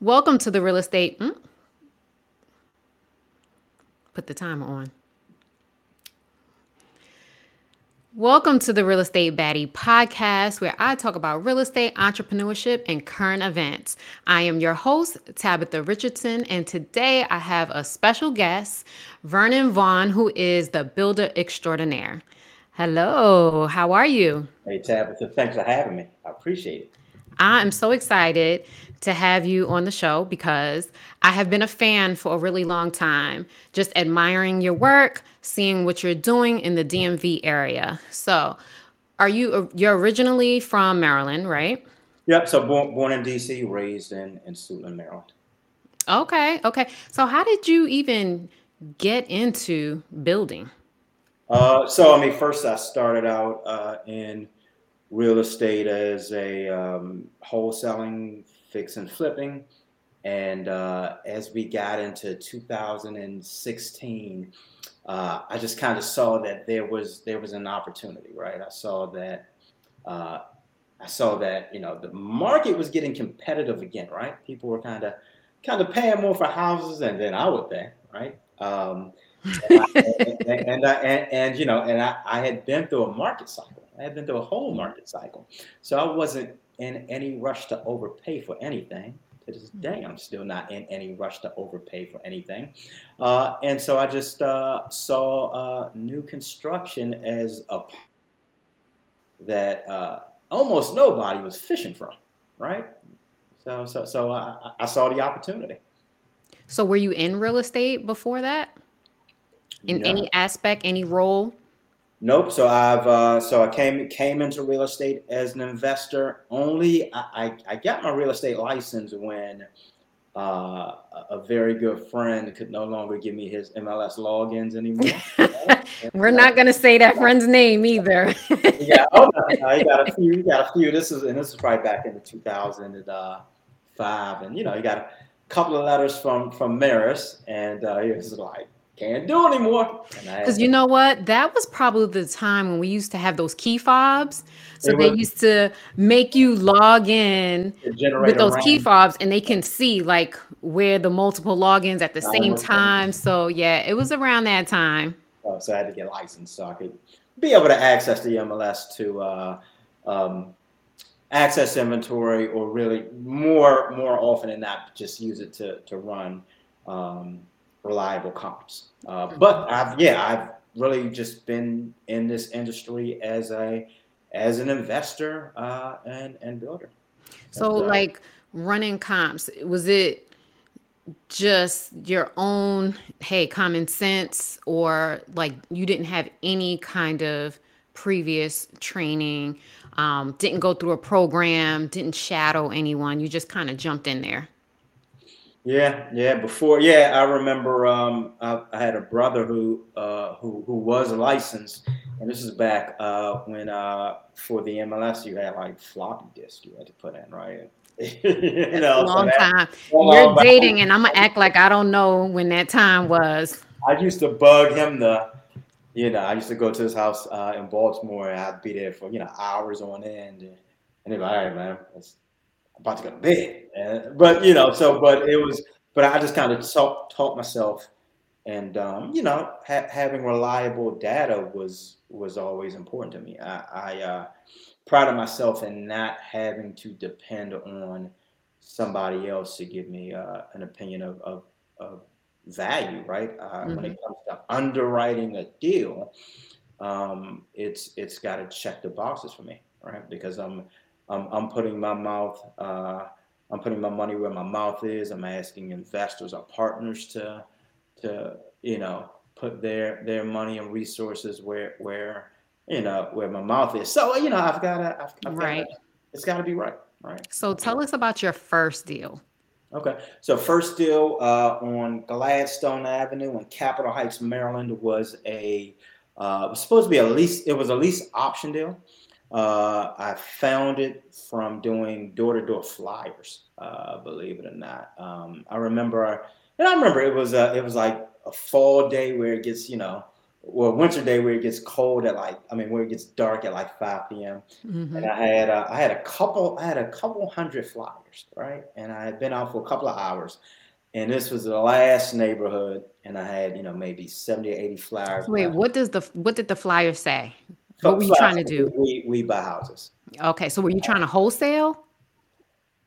Welcome to the real estate. Mm? Put the timer on. Welcome to the Real Estate Baddie podcast, where I talk about real estate, entrepreneurship, and current events. I am your host, Tabitha Richardson, and today I have a special guest, Vernon Vaughan, who is the builder extraordinaire. Hello, how are you? Hey, Tabitha, thanks for having me. I appreciate it. I am so excited to have you on the show because I have been a fan for a really long time, just admiring your work, seeing what you're doing in the DMV area. So, are you you're originally from Maryland, right? Yep. So born born in DC, raised in in Suitland, Maryland. Okay. Okay. So, how did you even get into building? Uh, so I mean, first I started out uh, in real estate as a um, wholesaling, fix and flipping. And uh, as we got into 2016, uh, I just kind of saw that there was there was an opportunity, right? I saw that uh, I saw that you know the market was getting competitive again, right? People were kind of kind of paying more for houses than, than I would pay, right? Um, and, I, and, and, and, and, you know, and I, I had been through a market cycle I had been through a whole market cycle. So I wasn't in any rush to overpay for anything. To this mm-hmm. day, I'm still not in any rush to overpay for anything. Uh, and so I just uh, saw uh, new construction as a that uh, almost nobody was fishing from, right? So, so, so I, I saw the opportunity. So, were you in real estate before that? In no. any aspect, any role? Nope. So I've uh, so I came came into real estate as an investor. Only I, I, I got my real estate license when uh, a very good friend could no longer give me his MLS logins anymore. We're not going to say that friend's name either. yeah, oh, no, no, got a few. You got a few. This is and this is probably back in the 2005, and you know, you got a couple of letters from from MRIS, and uh, he was like, can't do anymore. Because you know what? That was probably the time when we used to have those key fobs. So they used to make you log in with those key fobs and they can see like where the multiple logins at the same time. So yeah, it was around that time. Oh, so I had to get licensed so I could be able to access the MLS to uh, um, access inventory or really more more often than not just use it to to run um, reliable comps. Uh, but I've yeah, I've really just been in this industry as a as an investor uh, and and builder. So like running comps, was it just your own hey common sense or like you didn't have any kind of previous training um, didn't go through a program didn't shadow anyone you just kind of jumped in there yeah, yeah. Before, yeah, I remember um, I, I had a brother who uh, who who was licensed, and this is back uh, when uh, for the MLS you had like floppy disk you had to put in, right? you know, long so time. You're dating, and I'm gonna act like I don't know when that time was. I used to bug him the, you know, I used to go to his house uh, in Baltimore, and I'd be there for you know hours on end, and, and he'd be like, "All right, man, let's about to go to bed. And, but you know, so but it was, but I just kind of taught, taught myself, and um, you know, ha- having reliable data was was always important to me. I, I uh, prided myself in not having to depend on somebody else to give me uh, an opinion of, of, of value, right? Uh, mm-hmm. When it mm-hmm. comes to underwriting a deal, um, it's it's got to check the boxes for me, right? Because I'm I'm, I'm putting my mouth, uh, I'm putting my money where my mouth is. I'm asking investors or partners to, to you know, put their their money and resources where where you know where my mouth is. So you know, I've got to, I've, I've right. Gotta, it's got to be right, right. So tell us about your first deal. Okay, so first deal uh, on Gladstone Avenue in Capitol Heights, Maryland, was a uh, was supposed to be a lease. It was a lease option deal. Uh, I found it from doing door-to-door flyers, uh, believe it or not. Um, I remember, and I remember it was uh, it was like a fall day where it gets you know well winter day where it gets cold at like I mean where it gets dark at like 5 p.m. Mm-hmm. And I had uh, I had a couple I had a couple hundred flyers, right? And I had been out for a couple of hours. And this was the last neighborhood, and I had you know maybe seventy or eighty flyers. Wait, what does the what did the flyer say? What were you trying to do? We we buy houses. Okay, so were you trying to wholesale?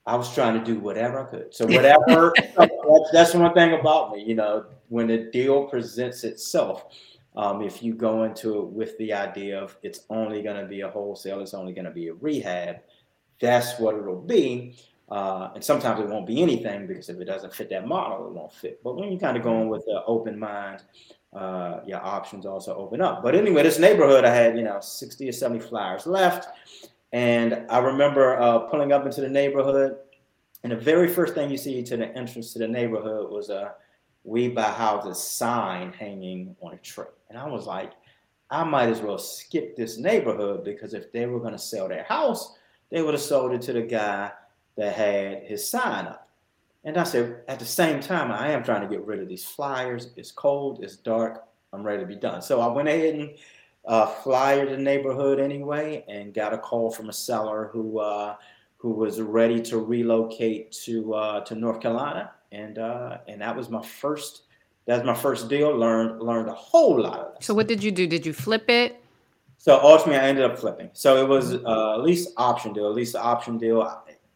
I was trying to do whatever I could. So whatever that's, that's one thing about me, you know, when a deal presents itself, um, if you go into it with the idea of it's only going to be a wholesale, it's only going to be a rehab, that's what it'll be. Uh, and sometimes it won't be anything because if it doesn't fit that model, it won't fit. But when you're kind of going with an open mind, uh, your options also open up. But anyway, this neighborhood, I had, you know, 60 or 70 flyers left. And I remember uh, pulling up into the neighborhood. And the very first thing you see to the entrance to the neighborhood was a We Buy Houses sign hanging on a tree. And I was like, I might as well skip this neighborhood because if they were going to sell their house, they would have sold it to the guy that had his sign up. And I said, at the same time, I am trying to get rid of these flyers. It's cold, it's dark, I'm ready to be done. So I went ahead and uh, flyered the neighborhood anyway and got a call from a seller who uh, who was ready to relocate to uh, to North Carolina. And uh, and that was my first that was my first deal. Learned learned a whole lot of. So what did you do? Did you flip it? So ultimately, I ended up flipping. So it was uh, a lease option deal. Lease option deal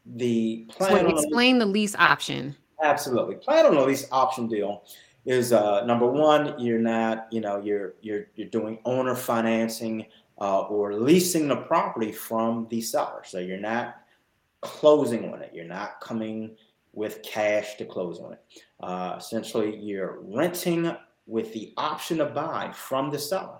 the plan. So explain the lease option. Absolutely, plan on a lease option deal is uh, number one. You're not, you know, you're you're you're doing owner financing uh, or leasing the property from the seller. So you're not closing on it. You're not coming with cash to close on it. Uh, essentially, you're renting with the option to buy from the seller.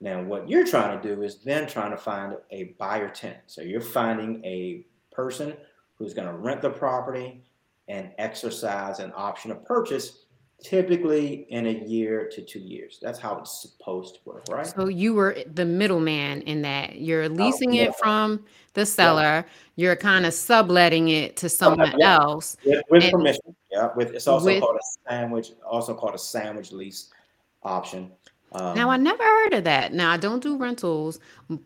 Now, what you're trying to do is then trying to find a buyer tenant. So you're finding a person who's going to rent the property and exercise an option of purchase typically in a year to two years. That's how it's supposed to work, right? So you were the middleman in that you're oh, leasing oh, yeah. it from the seller, yeah. you're kind of subletting it to someone yeah. else with, with and, permission. Yeah, with it's also with, called a sandwich, also called a sandwich lease option. Um, now I never heard of that. Now I don't do rentals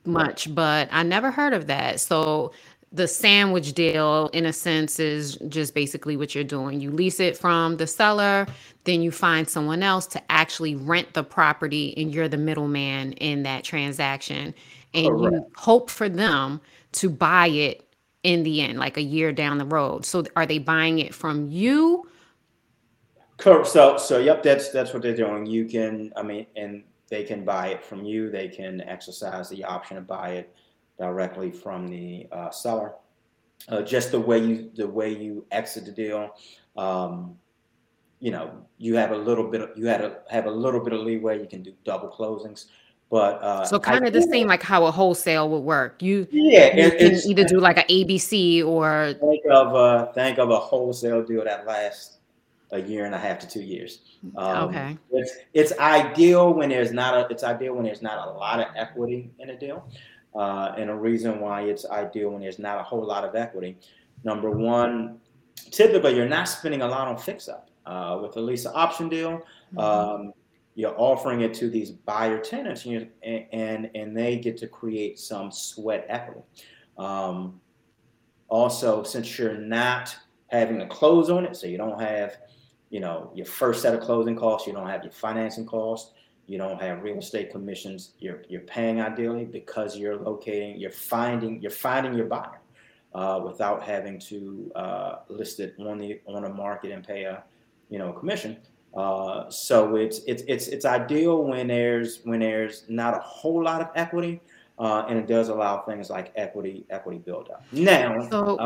much, but I never heard of that. So the sandwich deal in a sense is just basically what you're doing you lease it from the seller then you find someone else to actually rent the property and you're the middleman in that transaction and Correct. you hope for them to buy it in the end like a year down the road so are they buying it from you Correct. So, so yep, that's that's what they're doing. You can, I mean, and they can buy it from you. They can exercise the option to buy it directly from the uh, seller. Uh, just the way you the way you exit the deal, um, you know, you have a little bit of you had to have a little bit of leeway. You can do double closings, but uh, so kind of the same like how a wholesale would work. You yeah, you can either do like an ABC or think of a think of a wholesale deal that lasts a year and a half to two years. Um, okay, it's it's ideal when there's not a it's ideal when there's not a lot of equity in a deal uh, and a reason why it's ideal when there's not a whole lot of equity. Number one, typically you're not spending a lot on fix up. Uh, with a lease option deal, mm-hmm. um, you're offering it to these buyer tenants and, and, and they get to create some sweat equity. Um, also, since you're not having to close on it, so you don't have, you know, your first set of closing costs, you don't have your financing costs, you don't have real estate commissions. You're you're paying ideally because you're locating, you're finding you're finding your buyer uh, without having to uh, list it on the on a market and pay a you know commission. Uh, so it's it's it's it's ideal when there's when there's not a whole lot of equity, uh, and it does allow things like equity equity build up. Now, so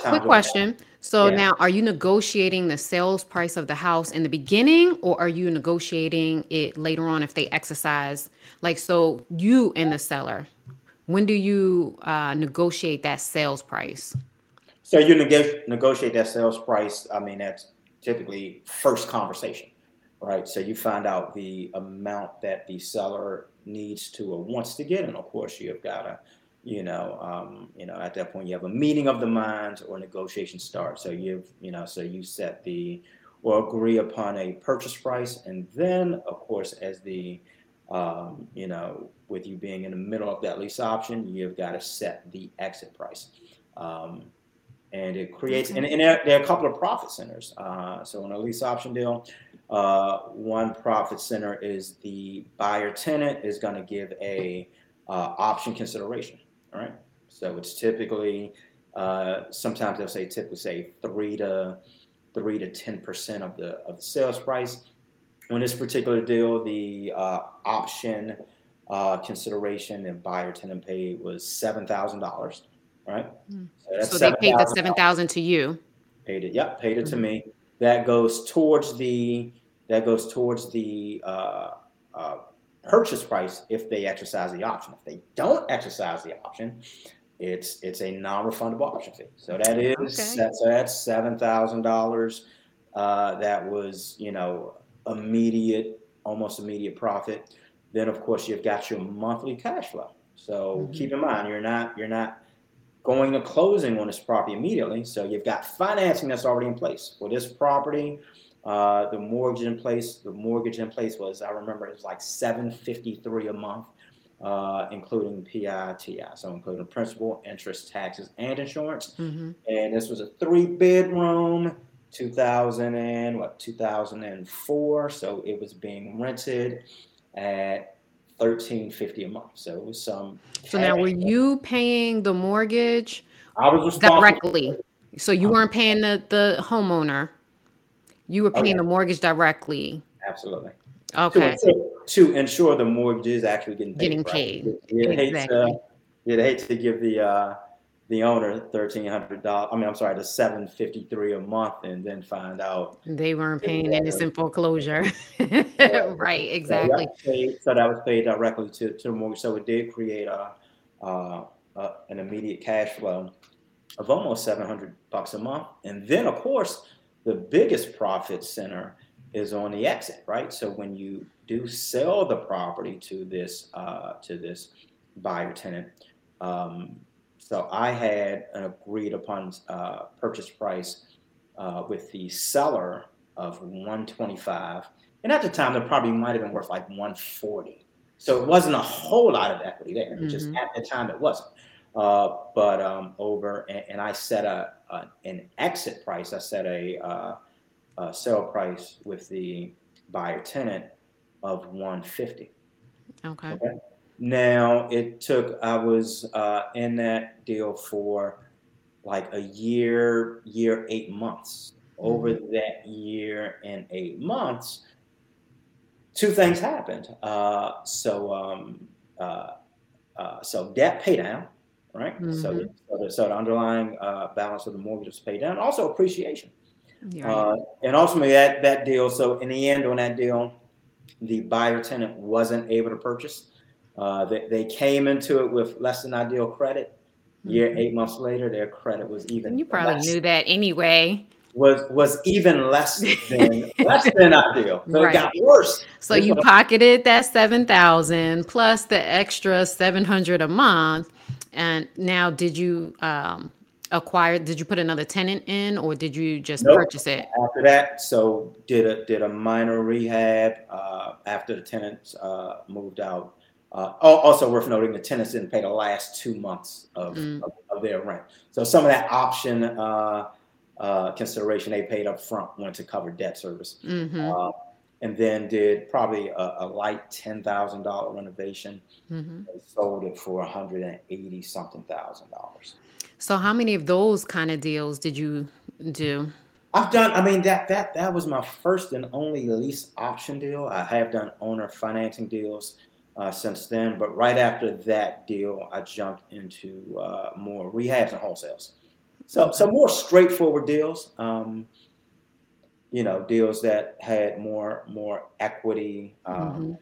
quick question. So yeah. now, are you negotiating the sales price of the house in the beginning, or are you negotiating it later on if they exercise? Like, so you and the seller, when do you uh, negotiate that sales price? So you neg- negotiate that sales price. I mean, that's typically first conversation, right? So you find out the amount that the seller needs to or wants to get. And of course, you've got to, you know, um, you know, at that point, you have a meeting of the minds or negotiation starts. So you've, you know, so you set the or agree upon a purchase price, and then, of course, as the um, you know, with you being in the middle of that lease option, you've got to set the exit price. Um, and it creates, and, and there, there, are a couple of profit centers. Uh, so in a lease option deal, uh, one profit center is the buyer tenant is going to give a uh, option consideration. All right. So it's typically, uh, sometimes they'll say typically say three to three to ten percent of the of the sales price. On this particular deal, the uh, option uh, consideration and buyer tenant paid was seven thousand dollars. Right. Mm. So, so they paid the seven thousand to you. Paid it. Yep. Paid it mm-hmm. to me. That goes towards the that goes towards the uh, uh, purchase price if they exercise the option. If they don't exercise the option, it's it's a non-refundable option fee. So that is okay. that, so that's seven thousand uh, dollars. That was you know immediate, almost immediate profit. Then of course you've got your monthly cash flow. So mm-hmm. keep in mind you're not you're not going to closing on this property immediately. So you've got financing that's already in place for this property. Uh, the mortgage in place, the mortgage in place was I remember it was like seven fifty three a month uh, including PITI, so including principal, interest, taxes, and insurance. Mm-hmm. And this was a three bedroom, 2000 and what 2004. So it was being rented at 1350 a month. So it was some. So now, were you paying the mortgage? I was directly. So you weren't paying the the homeowner. You were paying okay. the mortgage directly. Absolutely. Okay. To, to, ensure the mortgage is actually getting paid. Getting paid. Right? You'd, exactly. hate to, you'd hate to give the uh, the owner thirteen hundred dollars. I mean, I'm sorry, the seven fifty three a month, and then find out they weren't paying innocent foreclosure. right. Exactly. So that, paid, so that, was paid directly to, to the mortgage. So it did create a, uh, uh, an immediate cash flow of almost seven hundred bucks a month, and then of course the biggest profit center is on the exit, right? So when you do sell the property to this uh, to this buyer tenant, um, so I had an agreed upon uh, purchase price uh, with the seller of 125, and at the time it probably might have been worth like 140. So it wasn't a whole lot of equity there. Mm-hmm. Just at the time it wasn't. Uh, but um, over and, and, I set a, a, an exit price. I set a uh, uh, sale price with the buyer tenant of 150. Okay. okay. Now it took I was uh, in that deal for like a year, year eight months. Over mm-hmm. that year and eight months, two things happened. Uh, so um, uh, uh, so debt pay down, right? Mm-hmm. So, so, the, so the underlying uh, balance of the mortgage was paid down. Also appreciation. Yeah. Uh, and ultimately, that that deal. So in the end, on that deal, the buyer tenant wasn't able to purchase. Uh, they, they came into it with less than ideal credit. Year mm-hmm. eight months later, their credit was even. You probably less. knew that anyway. Was was even less than less than ideal. So right. it got worse. So you pocketed that seven thousand plus the extra seven hundred a month, and now did you um, acquired did you put another tenant in or did you just nope. purchase it after that so did a did a minor rehab uh, after the tenants uh, moved out uh, also worth noting the tenants didn't pay the last two months of, mm. of, of, their rent so some of that option uh, uh, consideration they paid up front went to cover debt service mm-hmm. Uh, and then did probably a, a light ten thousand dollar renovation. Mm-hmm. sold it for one hundred and eighty something thousand dollars. So how many of those kind of deals did you do? I've done. I mean that that that was my first and only lease option deal. I have done owner financing deals uh, since then, but right after that deal, I jumped into uh, more rehabs and wholesales. So some more straightforward deals. Um, you know, deals that had more more equity. Um, mm-hmm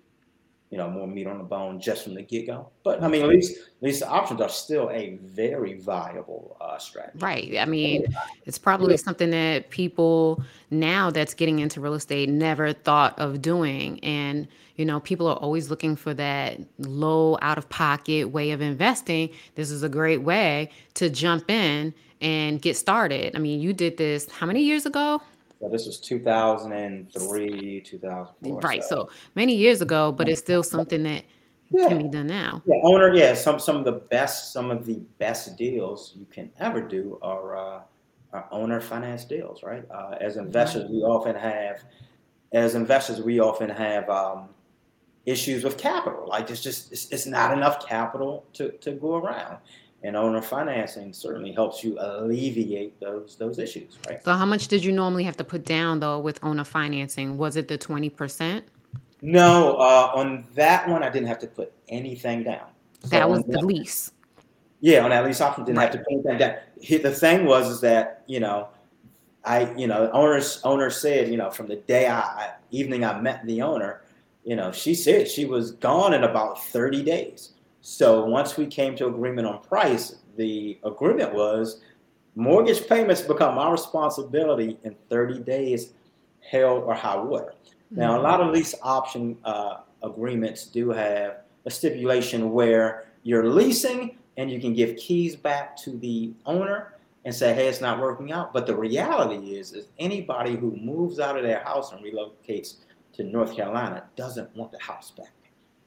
you know, more meat on the bone just from the get go. But I mean, at least at least the options are still a very viable uh, strategy. Right. I mean, it's probably something that people now that's getting into real estate never thought of doing, and you know, people are always looking for that low out of pocket way of investing. This is a great way to jump in and get started. I mean, you did this how many years ago? So this was 2003, 2004. Right. So, so many years ago, but it's still something that yeah. can be done now. Yeah, owner. Yeah, some some of the best some of the best deals you can ever do are, uh, are owner finance deals, right? Uh, as investors, we often have as investors we often have um, issues with capital. Like it's just it's, it's not enough capital to to go around and owner financing certainly helps you alleviate those those issues right? So how much did you normally have to put down though with owner financing? Was it the 20% no uh, on that one i didn't have to put anything down. So that was the that, lease. Yeah on that lease option didn't right. have to put anything down. The thing was is that you know i you know owners owner said you know from the day I, I evening i met the owner you know she said she was gone in about 30 days so once we came to agreement on price, the agreement was mortgage payments become my responsibility in 30 days, hell or high water. Mm-hmm. Now, a lot of lease option uh, agreements do have a stipulation where you're leasing and you can give keys back to the owner and say, hey, it's not working out. But the reality is, is anybody who moves out of their house and relocates to North Carolina doesn't want the house back.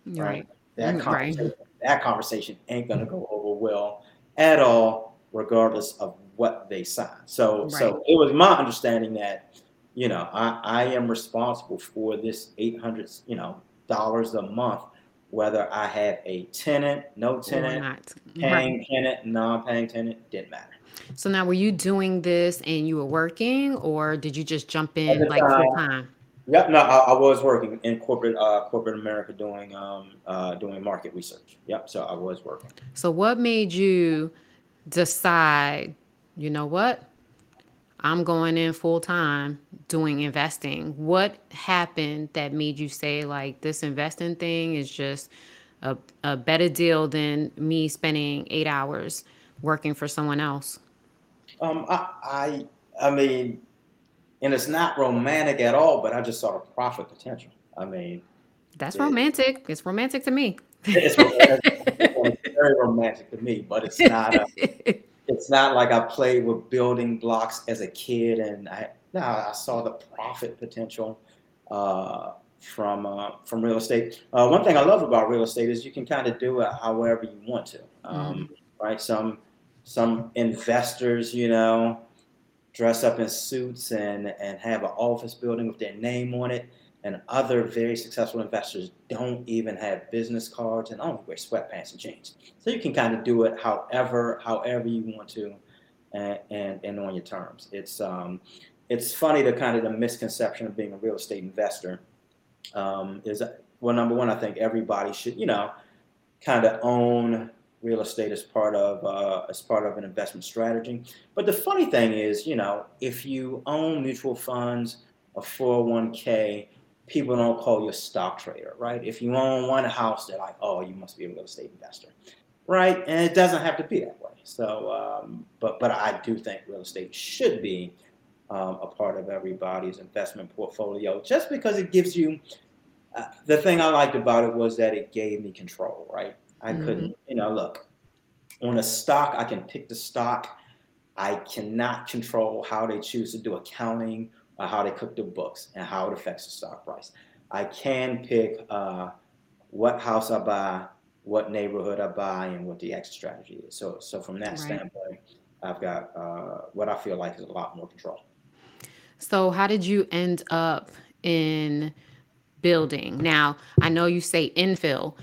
Right. right? That mm, right that conversation ain't to go over well at all, regardless of what they sign. So, right. so it was my understanding that, you know, I, I am responsible for this 800, you know, dollars a month, whether I have a tenant, no tenant, paying right. tenant, non-paying tenant, didn't matter. So now, were you doing this and you were working, or did you just jump in like full time? Yep, no, I, I, was working in corporate uh, corporate America doing um, uh, doing market research. Yep, so I was working. So what made you decide? You know what? I'm going in full time doing investing. What happened that made you say like this investing thing is just a, a better deal than me spending eight hours working for someone else? Um, I, I, I mean, and it's not romantic at all, but I just saw the profit potential. I mean, that's it, romantic. It's romantic to me. It's, it's, very romantic to me, but it's not. A, it's not like I played with building blocks as a kid, and I no, I saw the profit potential uh, from uh, from real estate. Uh, one thing I love about real estate is you can kind of do it however you want to, um, mm-hmm. right? Some some investors, you know, dress up in suits and, and have an office building with their name on it. And other very successful investors don't even have business cards and only wear sweatpants and jeans. So you can kind of do it however however you want to, and and, and on your terms. It's um, it's funny the kind of the misconception of being a real estate investor um, is well number one I think everybody should you know kind of own real estate as part of uh, as part of an investment strategy. But the funny thing is, you know, if you own mutual funds, a 401k, people don't call you a stock trader, right? If you own one house, they're like, oh, you must be a real estate investor, right? And it doesn't have to be that way. So, um, but but I do think real estate should be um, a part of everybody's investment portfolio, just because it gives you. Uh, the thing I liked about it was that it gave me control, right? I mm-hmm. couldn't, you know, look, on a stock, I can pick the stock. I cannot control how they choose to do accounting or how they cook the books and how it affects the stock price. I can pick uh, what house I buy, what neighborhood I buy, and what the exit strategy is. So, so from that right. standpoint, I've got uh, what I feel like is a lot more control. So, how did you end up in building? Now, I know you say infill.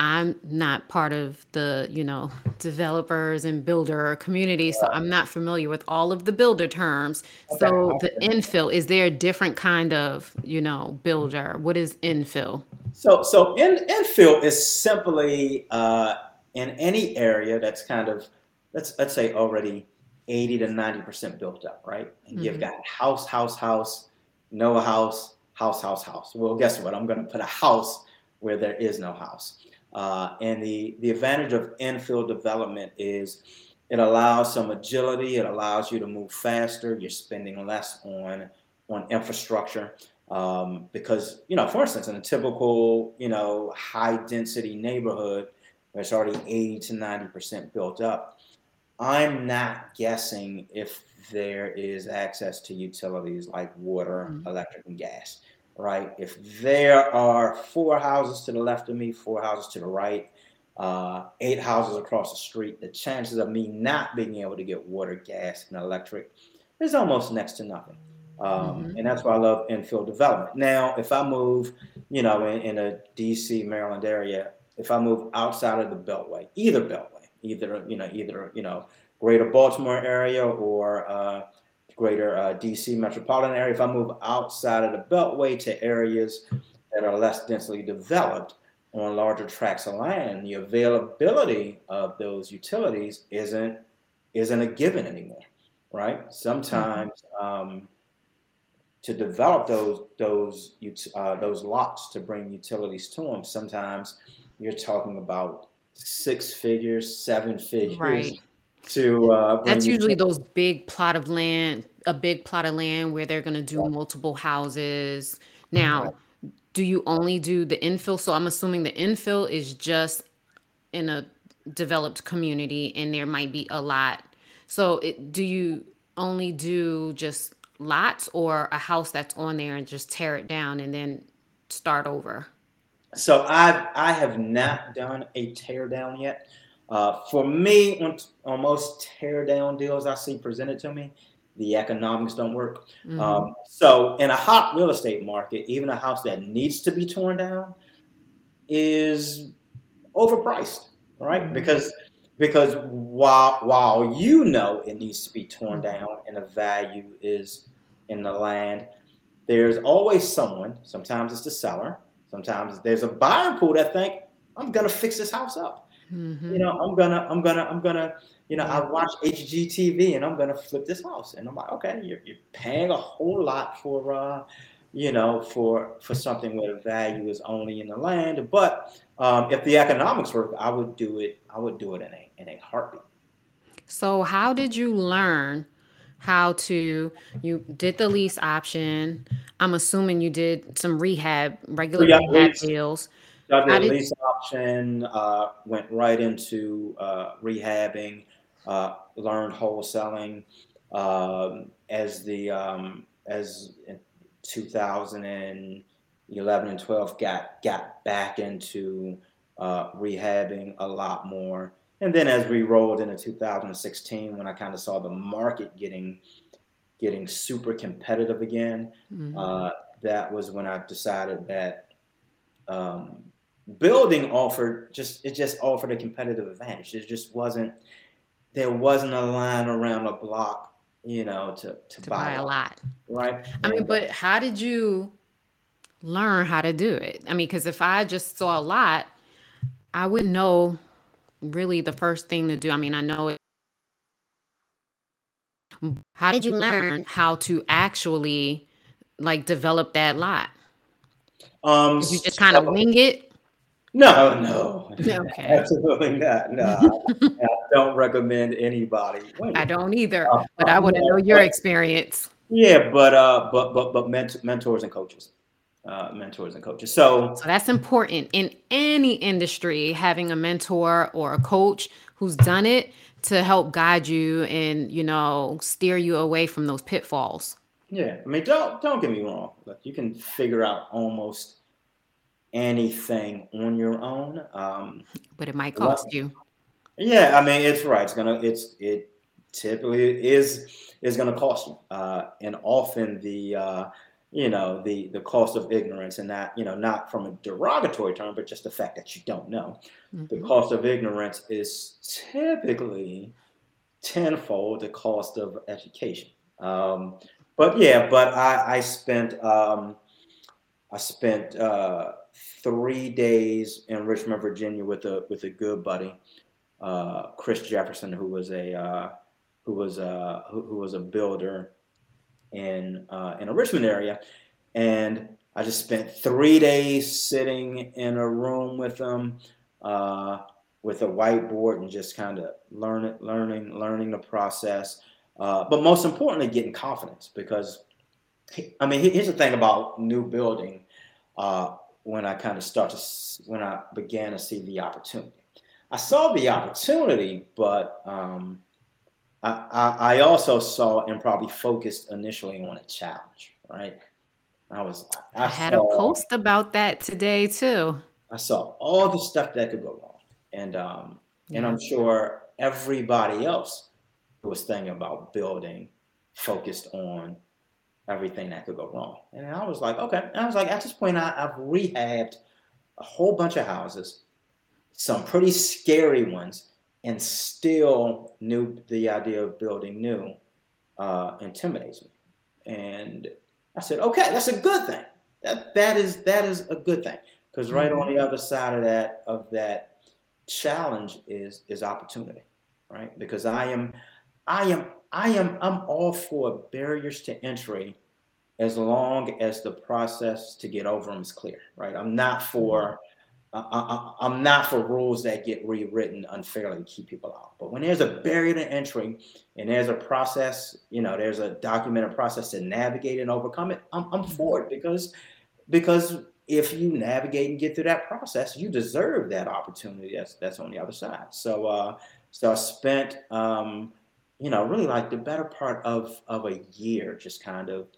I'm not part of the, you know, developers and builder community, so I'm not familiar with all of the builder terms. So the infill, is there a different kind of, you know, builder? What is infill? So, so in, infill is simply uh, in any area that's kind of, let's let's say already 80 to 90 percent built up, right? And mm-hmm. you've got house, house, house, no house, house, house, house. Well, guess what? I'm going to put a house where there is no house. Uh, and the, the advantage of infill development is it allows some agility. It allows you to move faster. You're spending less on on infrastructure um, because you know, for instance, in a typical you know high density neighborhood, it's already 80 to 90 percent built up, I'm not guessing if there is access to utilities like water, mm-hmm. electric, and gas, right? If there are four houses to the left of me, four houses to the right, uh, eight houses across the street, the chances of me not being able to get water, gas, and electric is almost next to nothing. Um, mm-hmm. And that's why I love infill development. Now, if I move, you know, in, in, a DC, Maryland area, if I move outside of the Beltway, either Beltway, either you know, either you know, Greater Baltimore area or uh, Greater uh, DC metropolitan area, if I move outside of the Beltway to areas that are less densely developed on larger tracts of land, the availability of those utilities isn't isn't a given anymore, right? Sometimes. Um, to develop those those uh, those lots to bring utilities to them. Sometimes you're talking about six figures, seven figures. Right. To uh, that's usually those big plot of land, a big plot of land where they're going to do multiple houses. Now, right. do you only do the infill? So I'm assuming the infill is just in a developed community, and there might be a lot. So, it, do you only do just lots or a house that's on there and just tear it down and then start over? So I I have not done a tear down yet. Uh, for me, on, on most tear down deals I see presented to me, the economics don't work. Mm-hmm. Um, so in a hot real estate market, even a house that needs to be torn down is overpriced, right? Mm-hmm. Because because while while you know it needs to be torn mm-hmm. down and the value is in the land, there's always someone. Sometimes it's the seller. Sometimes there's a buyer pool that think I'm gonna fix this house up. Mm-hmm. You know, I'm gonna, I'm gonna, I'm gonna. You know, I watch HGTV and I'm gonna flip this house, and I'm like, okay, you're, you're paying a whole lot for, uh, you know, for for something where the value is only in the land. But um, if the economics work, I would do it. I would do it in a in a heartbeat. So, how did you learn how to? You did the lease option. I'm assuming you did some rehab, regular yeah, rehab lease, deals. Did, did lease option. Uh, went right into uh, rehabbing. Uh, learned wholesaling um, as the um, as 2011 and 12 got got back into uh, rehabbing a lot more. And then as we rolled into 2016, when I kind of saw the market getting getting super competitive again, mm-hmm. uh, that was when I decided that um, building offered just it just offered a competitive advantage. It just wasn't there wasn't a line around a block you know, to, to, to buy, buy, a lot. Right. I mean, but how did you learn how to do it? I mean, because if I just saw a lot, I wouldn't know really the first thing to do. I mean, I know it. How did you learn how to actually like develop that lot? Um, did you just kind of wing it? No, no, okay. absolutely not. No, I don't recommend anybody. I don't either, uh, but I want to know your experience. Yeah, but uh, but but but ment- mentors and coaches, uh, mentors and coaches. So, so that's important in any industry. Having a mentor or a coach who's done it to help guide you and you know steer you away from those pitfalls. Yeah, I mean, don't don't get me wrong. Look, you can figure out almost anything on your own. Um, but it might cost well, you. Yeah, I mean it's right. It's gonna it's it typically is is gonna cost you, uh, and often the uh, you know the the cost of ignorance and that you know not from a derogatory term, but just the fact that you don't know. Mm-hmm. The cost of ignorance is typically tenfold the cost of education. Um, but yeah, but I, I spent um, I spent uh, three days in Richmond, Virginia, with a with a good buddy, uh, Chris Jefferson, who was a uh, who was a who, who, was a builder in uh, in a Richmond area, and I just spent three days sitting in a room with him uh, with a whiteboard and just kind of learning learning learning the process. Uh, but most importantly, getting confidence because I mean, here's the thing about new building. Uh, when I kind of start to when I began to see the opportunity. I saw the opportunity, but um, I, I I also saw and probably focused initially on a challenge, right? I was I, I had saw, a post about that today too. I saw all the stuff that could go wrong, and um, yeah. and I'm sure everybody else who was thinking about building focused on everything that could go wrong. And I was like, okay. And I was like, at this point, I, I've rehabbed a whole bunch of houses, some pretty scary ones, and still knew the idea of building new uh, intimidates me. And I said, okay, that's a good thing. That that is that is a good thing because right on the mm-hmm. other side of that of that challenge is is opportunity, right? Because I am I am I am I'm all for barriers to entry as long as the process to get over them is clear, right? I'm not for mm-hmm. I, am not for rules that get rewritten unfairly to keep people out. But when there's a barrier to entry and there's a process, you know, there's a documented process to navigate and overcome it, I'm, I'm for it because because if you navigate and get through that process, you deserve that opportunity that's that's on the other side. So uh, so I spent um, you know really like the better part of of a year just kind of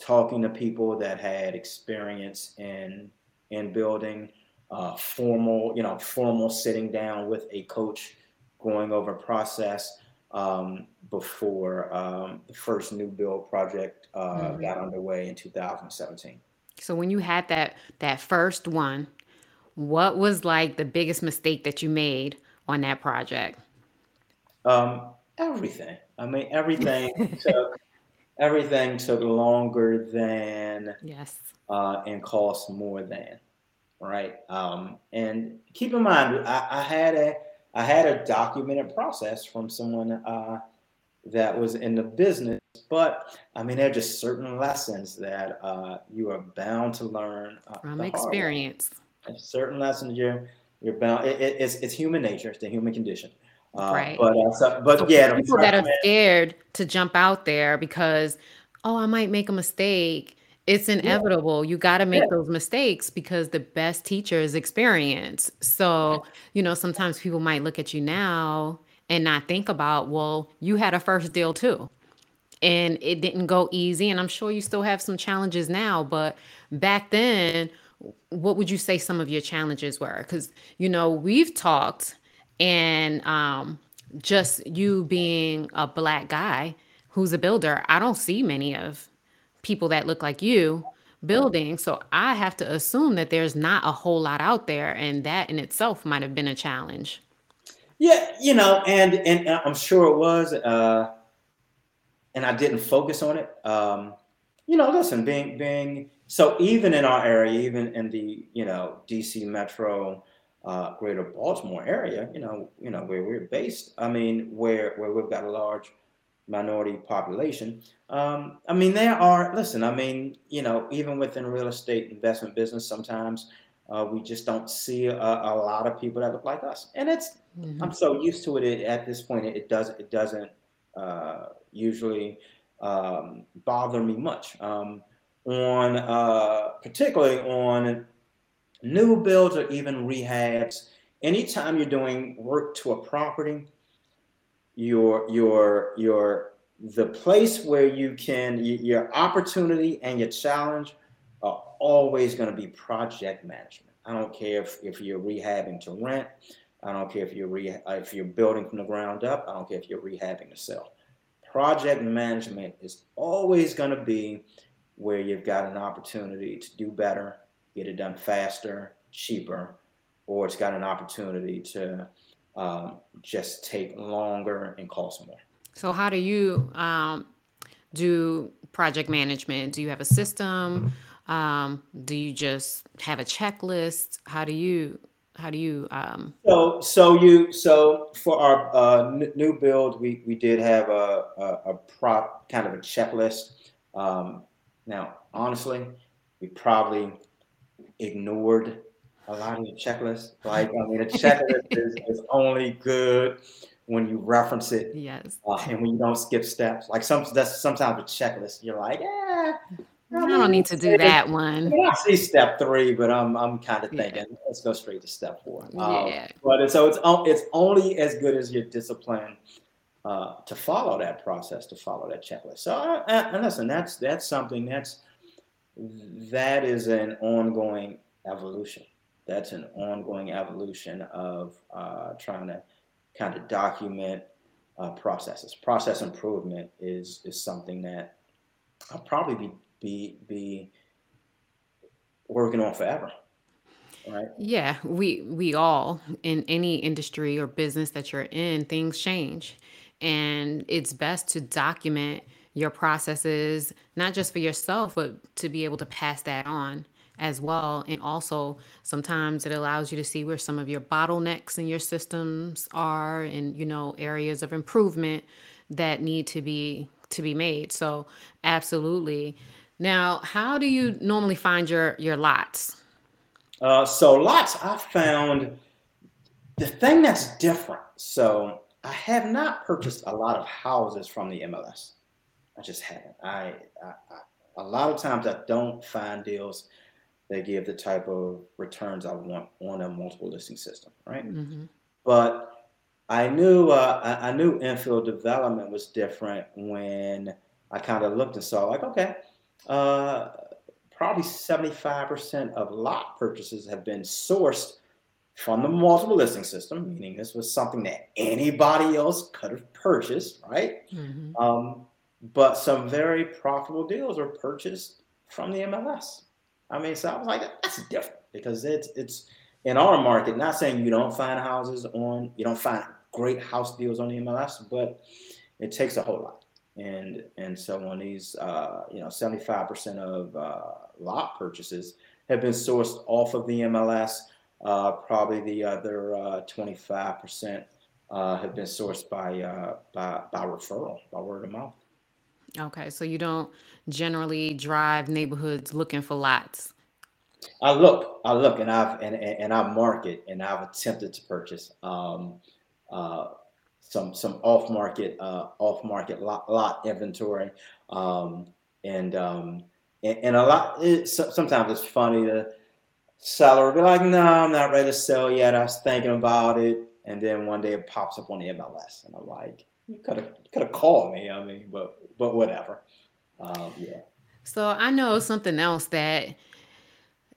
talking to people that had experience in in building uh, formal, you know, formal sitting down with a coach, going over process um, before um, the first new build project uh, mm-hmm. got underway in 2017. So when you had that that first one, what was like the biggest mistake that you made on that project? Um, everything. I mean, everything took everything took longer than yes, uh, and cost more than right? Um, and keep in mind, I, I, had a I had a documented process from someone uh, that was in the business, but I mean, there are just certain lessons that uh, you are bound to learn uh, from experience. Certain lessons you're you're bound. It, it, it's it's human nature. It's the human condition. Uh, right. But uh, so, but so yeah, people that are scared to jump out there because oh, I might make a mistake it's inevitable. You got to make Yeah. those mistakes because the best teacher is experience. So, you know, sometimes people might look at you now and not think about, well, you had a first deal too. And it didn't go easy. And I'm sure you still have some challenges now. But back then, what would you say some of your challenges were? Because, you know, we've talked and um, just you being a black guy who's a builder, I don't see many of people that look like you building. So I have to assume that there's not a whole lot out there, and that in itself might have been a challenge. Yeah, you know, and and I'm sure it was, uh, and I didn't focus on it. Um, you know, listen, being being so even in our area, even in the you know DC metro, uh, greater Baltimore area, you know, you know where we're based. I mean, where where we've got a large minority population. Um, I mean, there are, listen, I mean, you know, even within real estate investment business, sometimes uh, we just don't see a, a, lot of people that look like us. And it's, mm-hmm. I'm so used to it, it at this point, it, it does, it doesn't uh, usually um, bother me much. Um, on, uh, particularly on new builds or even rehabs, anytime you're doing work to a property, your your your the place where you can your opportunity and your challenge are always going to be project management. I don't care if, if you're rehabbing to rent. I don't care if you're re, if you're building from the ground up. I don't care if you're rehabbing to sell. Project management is always going to be where you've got an opportunity to do better, get it done faster, cheaper, or it's got an opportunity to um, just take longer and cost more. So, how do you um, do project management? Do you have a system? Um, do you just have a checklist? How do you how do you um so so you so for our uh, n- new build we we did have a a, a prop kind of a checklist um now honestly we probably ignored a lot of your checklists. Like, I mean, a checklist is, is only good when you reference it. Yes. Uh, and when you don't skip steps. Like some that's sometimes a checklist. You're like, yeah. I don't need to do that one. I see step three, but I'm I'm kind of thinking yeah. let's go straight to step four. Um, yeah. But so it's it's only as good as your discipline uh, to follow that process, to follow that checklist. So, uh, and listen, that's that's something that's that is an ongoing evolution. That's an ongoing evolution of uh, trying to kind of document uh, processes. Process improvement is is something that I'll probably be be be working on forever. Right. Yeah, we we all in any industry or business that you're in, things change. And it's best to document your processes, not just for yourself, but to be able to pass that on as well. And also, sometimes it allows you to see where some of your bottlenecks in your systems are and, you know, areas of improvement that need to be to be made. So, absolutely. Now, how do you normally find your your lots? Uh, so lots I found the thing that's different. So I have not purchased a lot of houses from the MLS. I just haven't. I, I, I a lot of times I don't find deals that give the type of returns I want on a multiple listing system, right? Mm-hmm. But I knew uh, I, I, knew infill development was different when I kind of looked and saw like, okay, uh, probably 75% of lot purchases have been sourced from the multiple listing system, meaning this was something that anybody else could have purchased, right? Mm-hmm. Um, but some very profitable deals were purchased from the MLS. I mean, so I was like, that's different because it's it's in our market. Not saying you don't find houses on, you don't find great house deals on the MLS, but it takes a whole lot. And and so on these, uh, you know, seventy five percent of uh, lot purchases have been sourced off of the MLS. Uh, probably the other uh, twenty five percent uh, have been sourced by, uh, by by referral, by word of mouth. Okay, so you don't generally drive neighborhoods looking for lots. I look, I look, and I've and, and I market, and I've attempted to purchase um, uh, some some off market uh, off market lot, lot inventory, um, and, um, and and a lot. It, sometimes it's funny the seller will be like, "No, I'm not ready to sell yet. I was thinking about it," and then one day it pops up on the MLS, and I'm like, "You could have could have called me. I mean, but but whatever." Um, yeah. So I know something else that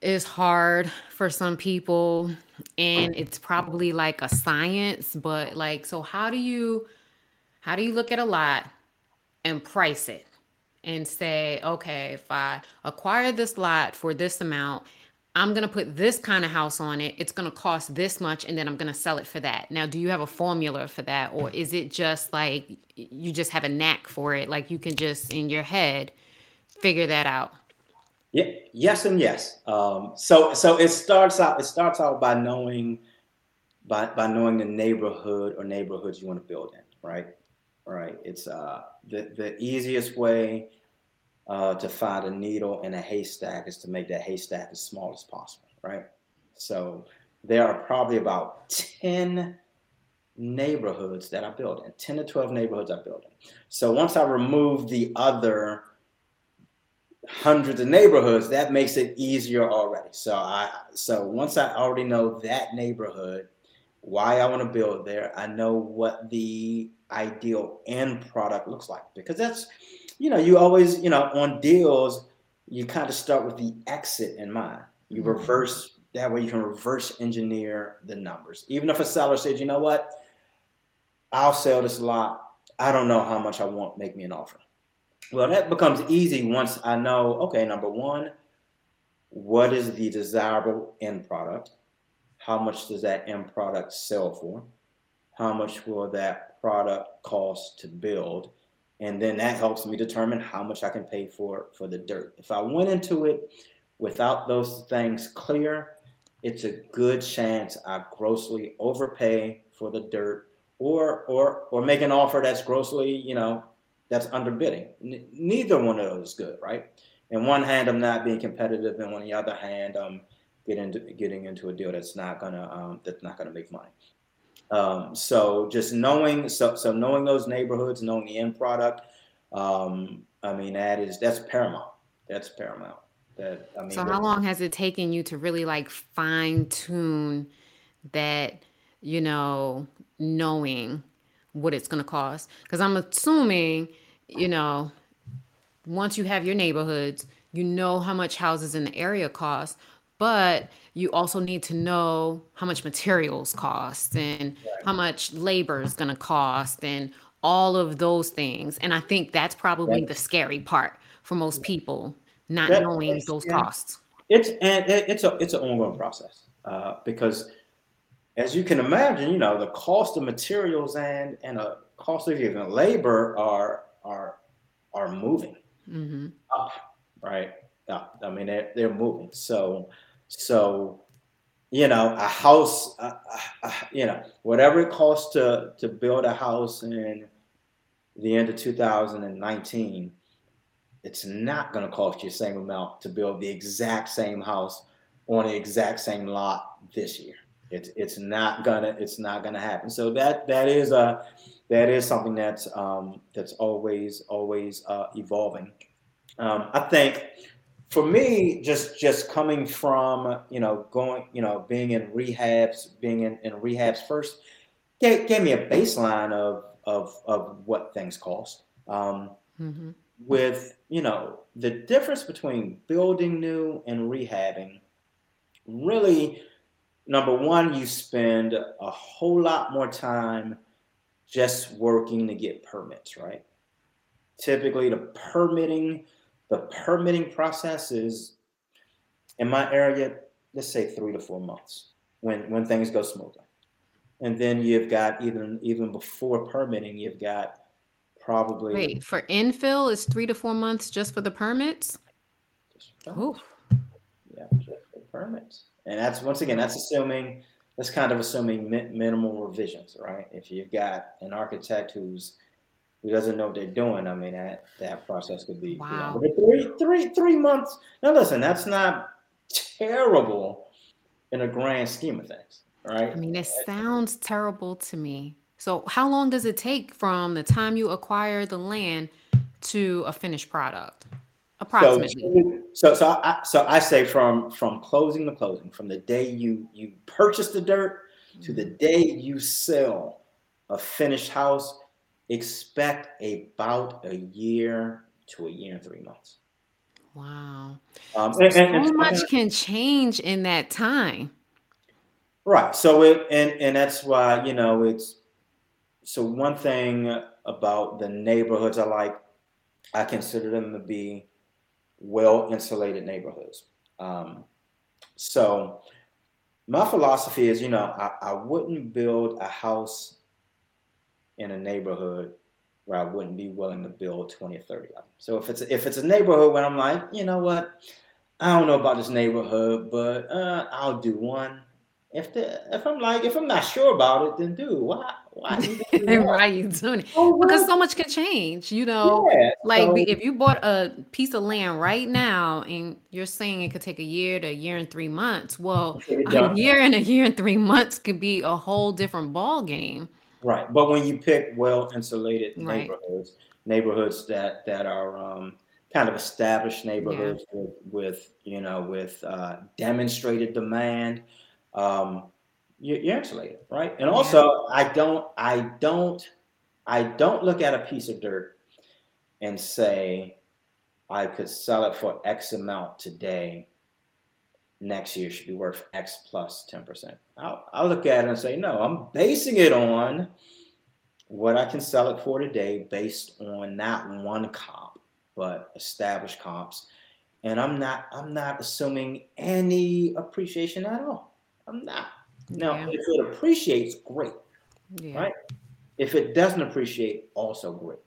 is hard for some people and it's probably like a science but like so how do you how do you look at a lot and price it and say okay if i acquire this lot for this amount i'm going to put this kind of house on it it's going to cost this much and then i'm going to sell it for that now do you have a formula for that or is it just like you just have a knack for it like you can just in your head figure that out? Yeah, yes, and yes. Um, so, so it starts out. It starts out by knowing, by by knowing the neighborhood or neighborhoods you want to build in. Right, right. It's uh, the the easiest way uh, to find a needle in a haystack is to make that haystack as small as possible. Right. So there are probably about ten neighborhoods that I build in, 10 to 12 neighborhoods I build in. So once I remove the other hundreds of neighborhoods, that makes it easier already. So I so once I already know that neighborhood, why I want to build there, I know what the ideal end product looks like because that's you know you always you know on deals you kind of start with the exit in mind. You mm-hmm. reverse that way you can reverse engineer the numbers. Even if a seller says, you know what, I'll sell this lot. I don't know how much I want. Make me an offer well, that becomes easy once I know, okay, number one, what is the desirable end product? How much does that end product sell for? How much will that product cost to build? And then that helps me determine how much I can pay for for the dirt. If I went into it without those things clear, it's a good chance I grossly overpay for the dirt or or or make an offer that's grossly, you know, that's underbidding. N- neither one of those is good, right? In one hand, I'm not being competitive, and on the other hand, I'm getting into, getting into a deal that's not gonna um, that's not gonna make money. Um, so just knowing so so knowing those neighborhoods, knowing the end product, um, I mean that is that's paramount. That's paramount. That I mean. So how long has it taken you to really like fine tune that you know knowing what it's going to cost because i'm assuming you know once you have your neighborhoods you know how much houses in the area cost but you also need to know how much materials cost and right. how much labor is going to cost and all of those things and i think that's probably the scary part for most people not that, knowing those yeah. costs it's and it's a it's an ongoing process uh, because as you can imagine you know the cost of materials and and a cost of even labor are are are moving mm-hmm. up right up. i mean they're, they're moving so so you know a house uh, uh, you know whatever it costs to to build a house in the end of 2019 it's not going to cost you the same amount to build the exact same house on the exact same lot this year. It's it's not gonna it's not gonna happen. So that that is a that is something that's um, that's always always uh, evolving. Um, I think for me, just just coming from you know going you know being in rehabs, being in, in rehabs first, gave, gave me a baseline of of of what things cost. Um, mm-hmm with you know the difference between building new and rehabbing really number one you spend a whole lot more time just working to get permits right typically the permitting the permitting process is in my area let's say three to four months when when things go smoothly and then you've got even even before permitting you've got probably. Wait, for infill is three to four months just for the permits? Oh. Yeah, just for permits. And that's, once again, that's assuming, that's kind of assuming mi- minimal revisions, right? If you've got an architect who's, who doesn't know what they're doing, I mean, that, that process could be, wow. You know, three, three, three months. Now listen, that's not terrible in a grand scheme of things, right? I mean, it sounds terrible to me. So how long does it take from the time you acquire the land to a finished product? Approximately. So, so, so I, so I say from from closing to closing, from the day you you purchase the dirt to the mm-hmm. day you sell a finished house, expect about a year to a year and three months. Wow. Um, so, and, and, so much can change in that time. Right. So it and and that's why you know it's so one thing about the neighborhoods I like, I consider them to be well insulated neighborhoods. Um, so my philosophy is, you know, I, I wouldn't build a house in a neighborhood where I wouldn't be willing to build 20 or 30 of them. So if it's if it's a neighborhood where I'm like, you know what, I don't know about this neighborhood, but uh, I'll do one if the if I'm like if I'm not sure about it, then do why why why are you doing it? Oh, because so much can change, you know. Yeah, like so, if you bought a piece of land right now and you're saying it could take a year to a year and three months, well, a year and a year and three months could be a whole different ball game. Right, but when you pick well insulated right. neighborhoods, neighborhoods that that are um, kind of established neighborhoods yeah. with, with you know with uh, demonstrated demand um, you, you're insulated, right? And also, I don't, I don't, I don't look at a piece of dirt and say I could sell it for X amount today. Next year should be worth X plus 10%. I'll, I'll look at it and say, no, I'm basing it on what I can sell it for today based on not one comp, but established comps. And I'm not, I'm not assuming any appreciation at all. I'm not. Now, yeah. if it appreciates, great. Yeah. Right? If it doesn't appreciate, also great.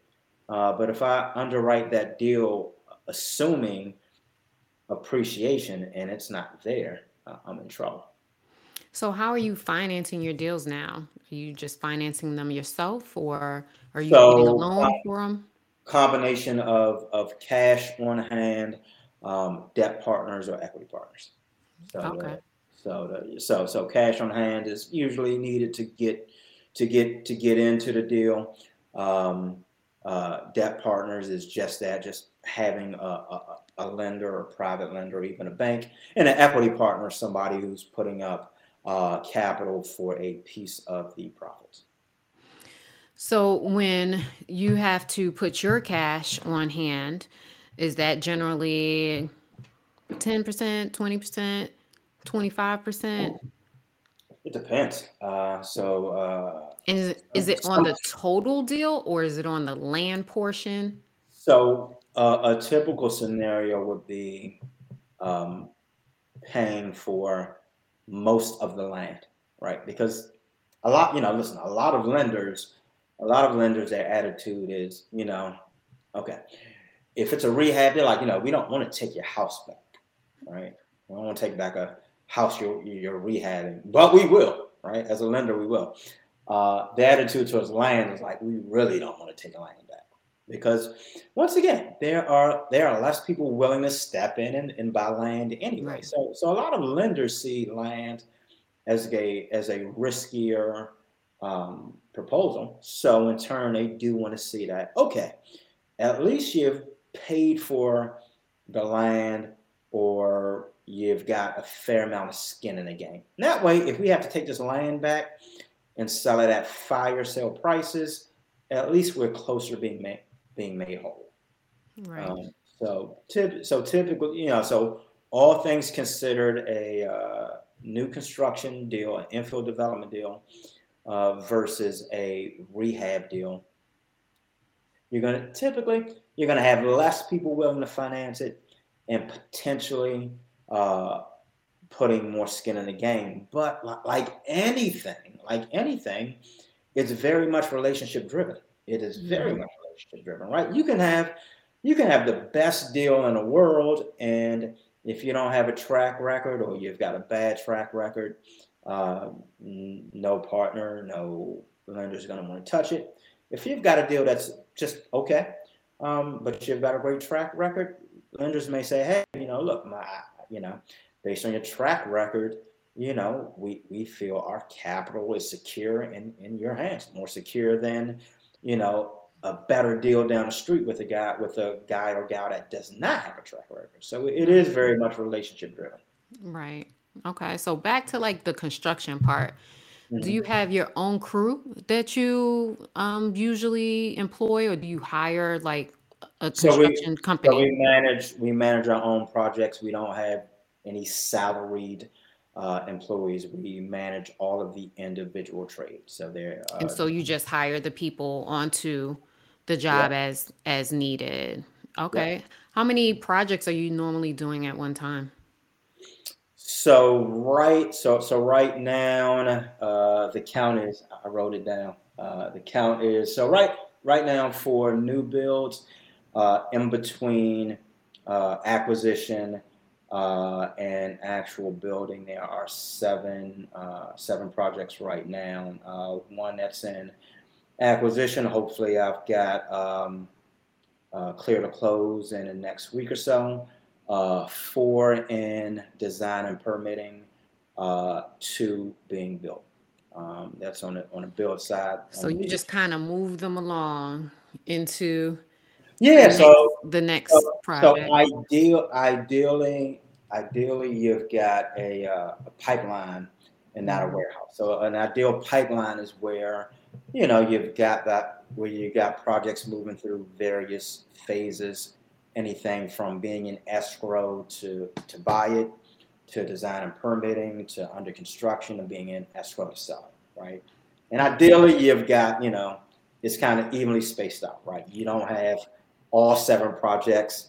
Uh, but if I underwrite that deal assuming appreciation and it's not there, uh, I'm in trouble. So, how are you financing your deals now? Are you just financing them yourself, or are you so, getting a loan uh, for them? Combination of of cash on hand, um, debt partners, or equity partners. So, okay. Uh, so the, so so cash on hand is usually needed to get to get to get into the deal. Um, uh, debt partners is just that, just having a, a, a, lender or private lender, or even a bank, and an equity partner, somebody who's putting up uh, capital for a piece of the profits. So when you have to put your cash on hand, is that generally 10%, 20%, 25%? It depends. Uh, so, uh, And is is it on the total deal or is it on the land portion? so uh, a typical scenario would be um, paying for most of the land, right? Because a lot, you know, listen, a lot of lenders, a lot of lenders, their attitude is, you know, okay, if it's a rehab, they're like, you know, we don't want to take your house back, right? We don't want to take back a house you're, you're rehabbing, but we will, right? As a lender, we will. Uh, the attitude towards land is like, we really don't want to take land because once again, there are there are less people willing to step in and, and buy land anyway. Right. So so a lot of lenders see land as a as a riskier um, proposal. So in turn, they do want to see that okay, at least you've paid for the land or you've got a fair amount of skin in the game. That way, if we have to take this land back and sell it at fire sale prices, at least we're closer to being made being made whole. Right. Um, so, tip, so typically, you know, so all things considered, a uh, new construction deal, an infill development deal, uh, versus a rehab deal, you're going to typically you're going to have less people willing to finance it, and potentially uh, putting more skin in the game. But like anything, like anything, it's very much relationship driven. It is very much relationship driven, right? You can have you can have the best deal in the world, and if you don't have a track record or you've got a bad track record, uh, n- no partner, no lender's going to want to touch it. If you've got a deal that's just okay, um, but you've got a great track record, lenders may say, hey, you know, look, my, you know, based on your track record, you know, we, we feel our capital is secure in, in your hands, more secure than, you know, a better deal down the street with a guy with a guy or gal that does not have a track record. So it is very much relationship driven. Right. Okay. So back to like the construction part. Do Mhm. you have your own crew that you um usually employ or do you hire like a So we construction so we manage we manage our own projects. We don't have any salaried uh, employees. We manage all of the individual trades. So they're And uh, so you just hire the people onto the yeah job as as needed. yeah. Okay. How many projects are you normally doing at one time? So right so so right now uh, the count is I wrote it down. Uh, the count is so right right now for new builds uh, in between uh, acquisition uh, and actual building there are seven uh, seven projects right now. Uh, one that's in acquisition. Hopefully I've got um, uh, clear to close in the next week or so. Uh, four in design and permitting, uh, two being built. Um, that's on the on the build side. So you just kind of move them along into yeah, the next so the next so, so ideal ideally ideally you've got a, uh, a pipeline and not a warehouse. So an ideal pipeline is where you know you've got that where you got projects moving through various phases, anything from being in escrow to to buy it, to design and permitting, to under construction and being in escrow to sell it, right? And ideally you've got you know it's kind of evenly spaced out, right? You don't have all seven projects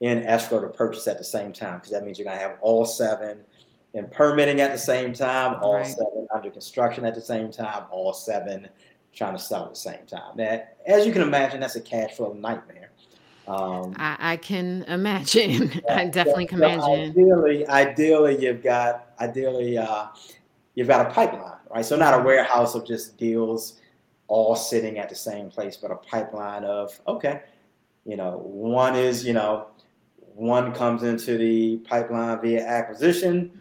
in escrow to purchase at the same time because that means you're going to have all seven in permitting at the same time, all Right. seven under construction at the same time, all seven trying to sell at the same time. That, as you can imagine, that's a cash flow nightmare. Um, I, I can imagine. yeah, I so, definitely can so imagine. ideally, ideally, you've got ideally uh, you've got a pipeline, right? So not a warehouse of just deals all sitting at the same place, but a pipeline of okay, you know, one is you know, one comes into the pipeline via acquisition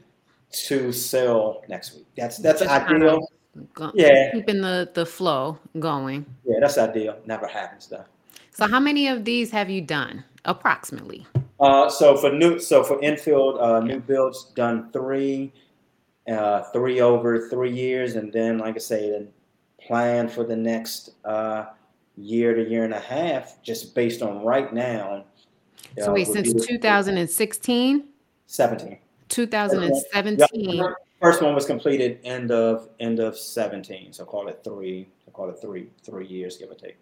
to sell next week. That's that's of ideal. Go, Yeah, keeping the the flow going. yeah, that's ideal. Never happens though. So how many of these have you done approximately? Uh, so for new, so for infill uh, new builds, done three, uh, three over three years, and then like I say, then plan for the next uh, year to year and a half, just based on right now. So wait, since 2016? 17. 2017. First one was completed end of end of 17. So call it three, call it three, three years, give or take.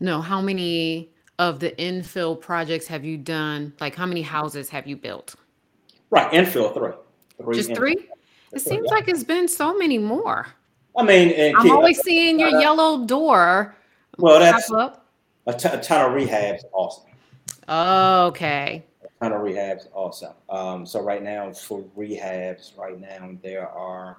No, how many of the infill projects have you done? Like how many houses have you built? Right, infill three. three Just infill. three? It seems yeah. like it's been so many more. I mean, I'm always seeing your uh, yellow door. Well, that's. A, t- a ton of rehabs, awesome. Okay. Ton of rehabs, awesome. Um, so right now for rehabs, right now there are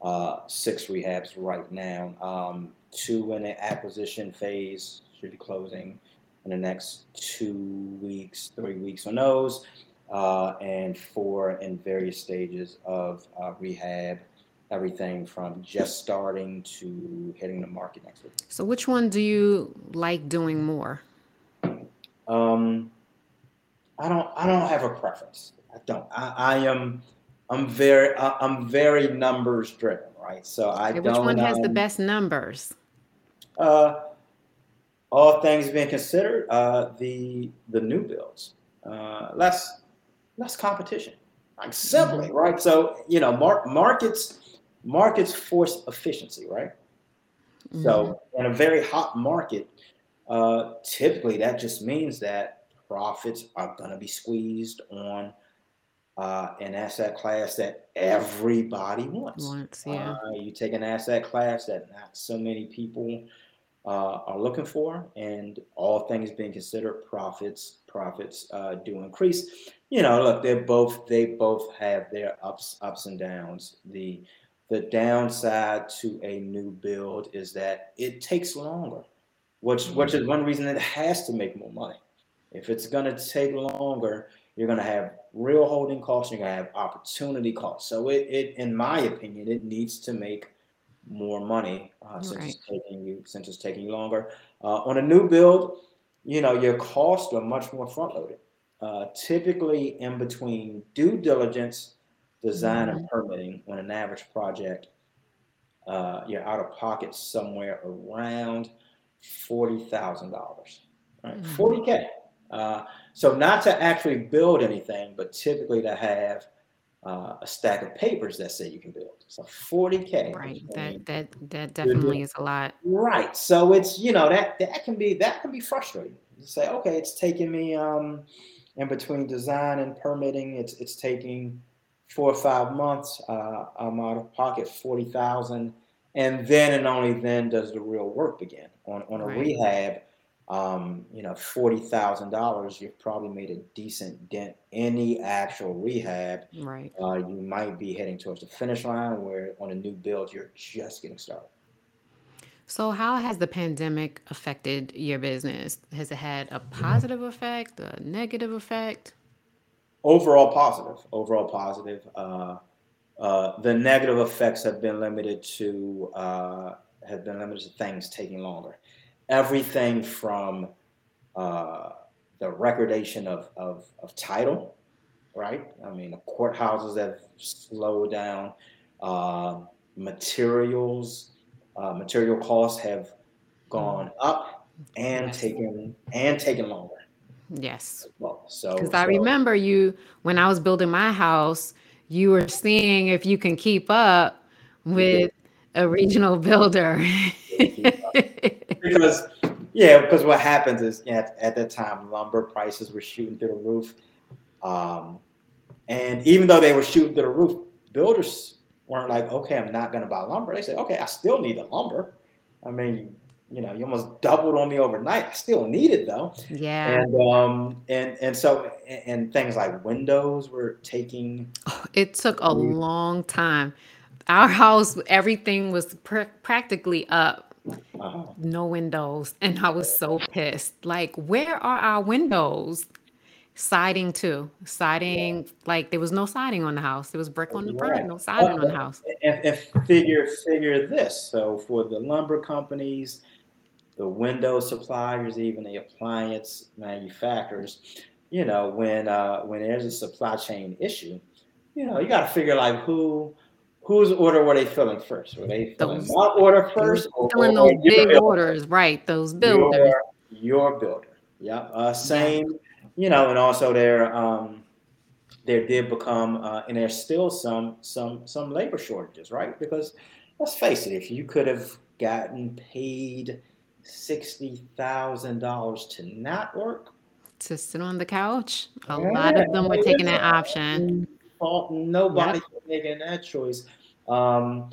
uh, six rehabs right now. Um, two in the acquisition phase should be closing in the next two weeks, three weeks on those, uh, and four in various stages of uh, rehab everything from just starting to hitting the market next week. So, which one do you like doing more? Um, I don't. I don't have a preference. I don't. I, I am. I'm very. I, am very numbers driven, right? So I okay, Which one has um, the best numbers? Uh, all things being considered, uh, the the new builds, uh, less less competition, like simply, mm-hmm. right? So you know, mar- markets markets force efficiency, right? Mm-hmm. So in a very hot market, uh, typically that just means that profits are going to be squeezed on uh, an asset class that everybody wants. Wants, yeah. Uh, you take an asset class that not so many people uh, are looking for, and all things being considered, profits profits uh, do increase. You know, look, they both they both have their ups ups and downs. The the downside to a new build is that it takes longer, which which is one reason it has to make more money. If it's going to take longer, you're going to have real holding costs. You're going to have opportunity costs. So it, it, in my opinion, it needs to make more money uh, since right. it's taking you since it's taking longer. Uh, on a new build, you know your costs are much more front loaded. Uh, typically, in between due diligence design and mm-hmm. permitting on an average project, uh, you're out of pocket somewhere around forty thousand dollars, right? Mm-hmm. Forty k. Uh, so not to actually build anything, but typically to have uh, a stack of papers that say you can build. So forty k. Right. That that that definitely is a lot. Right. So it's you know that that can be that can be frustrating. You say okay, it's taking me um, in between design and permitting. It's it's taking four or five months, uh, I'm out of pocket forty thousand, and then and only then does the real work begin. On on a right. rehab, um, you know, forty thousand dollars, you've probably made a decent dent Any actual rehab. Right. Uh, you might be heading towards the finish line, where on a new build, you're just getting started. So, how has the pandemic affected your business? Has it had a positive effect, a negative effect? overall positive. Overall positive. Uh, uh, the negative effects have been limited to uh, have been limited to things taking longer. Everything from uh, the recordation of, of, of title, right? I mean, the courthouses have slowed down. Uh, materials, uh, material costs have gone up and taken and taken longer. Yes. Well, so because I remember you when I was building my house, you were seeing if you can keep up with a regional builder. Because yeah, because what happens is at, at that time lumber prices were shooting through the roof. Um, and even though they were shooting through the roof, builders weren't like, okay, I'm not gonna buy lumber. They said, okay, I still need the lumber. I mean, you know, you almost doubled on me overnight. I still need it though. Yeah. And um and and so and things like windows were taking. It took a long time. Our house, everything was pr- practically up. Uh-huh. No windows, and I was so pissed. Like, where are our windows? Siding too. Siding, yeah. like there was no siding on the house. There was brick on the front, no siding on the house. And, and figure figure this. So for the lumber companies, the window suppliers, even the appliance manufacturers, you know, when uh, when there's a supply chain issue, you know, you got to figure like who whose order were they filling first? Were they filling those, my order first? filling those or big orders, right? Those builders. Your, your builder. Yeah. Uh, same, you know, and also there um there did become uh, and there's still some some some labor shortages, right? Because let's face it, if you could have gotten paid sixty thousand dollars to not work, to sit on the couch, a yeah, lot of them were taking that option. Nobody yep. Making that choice. Um,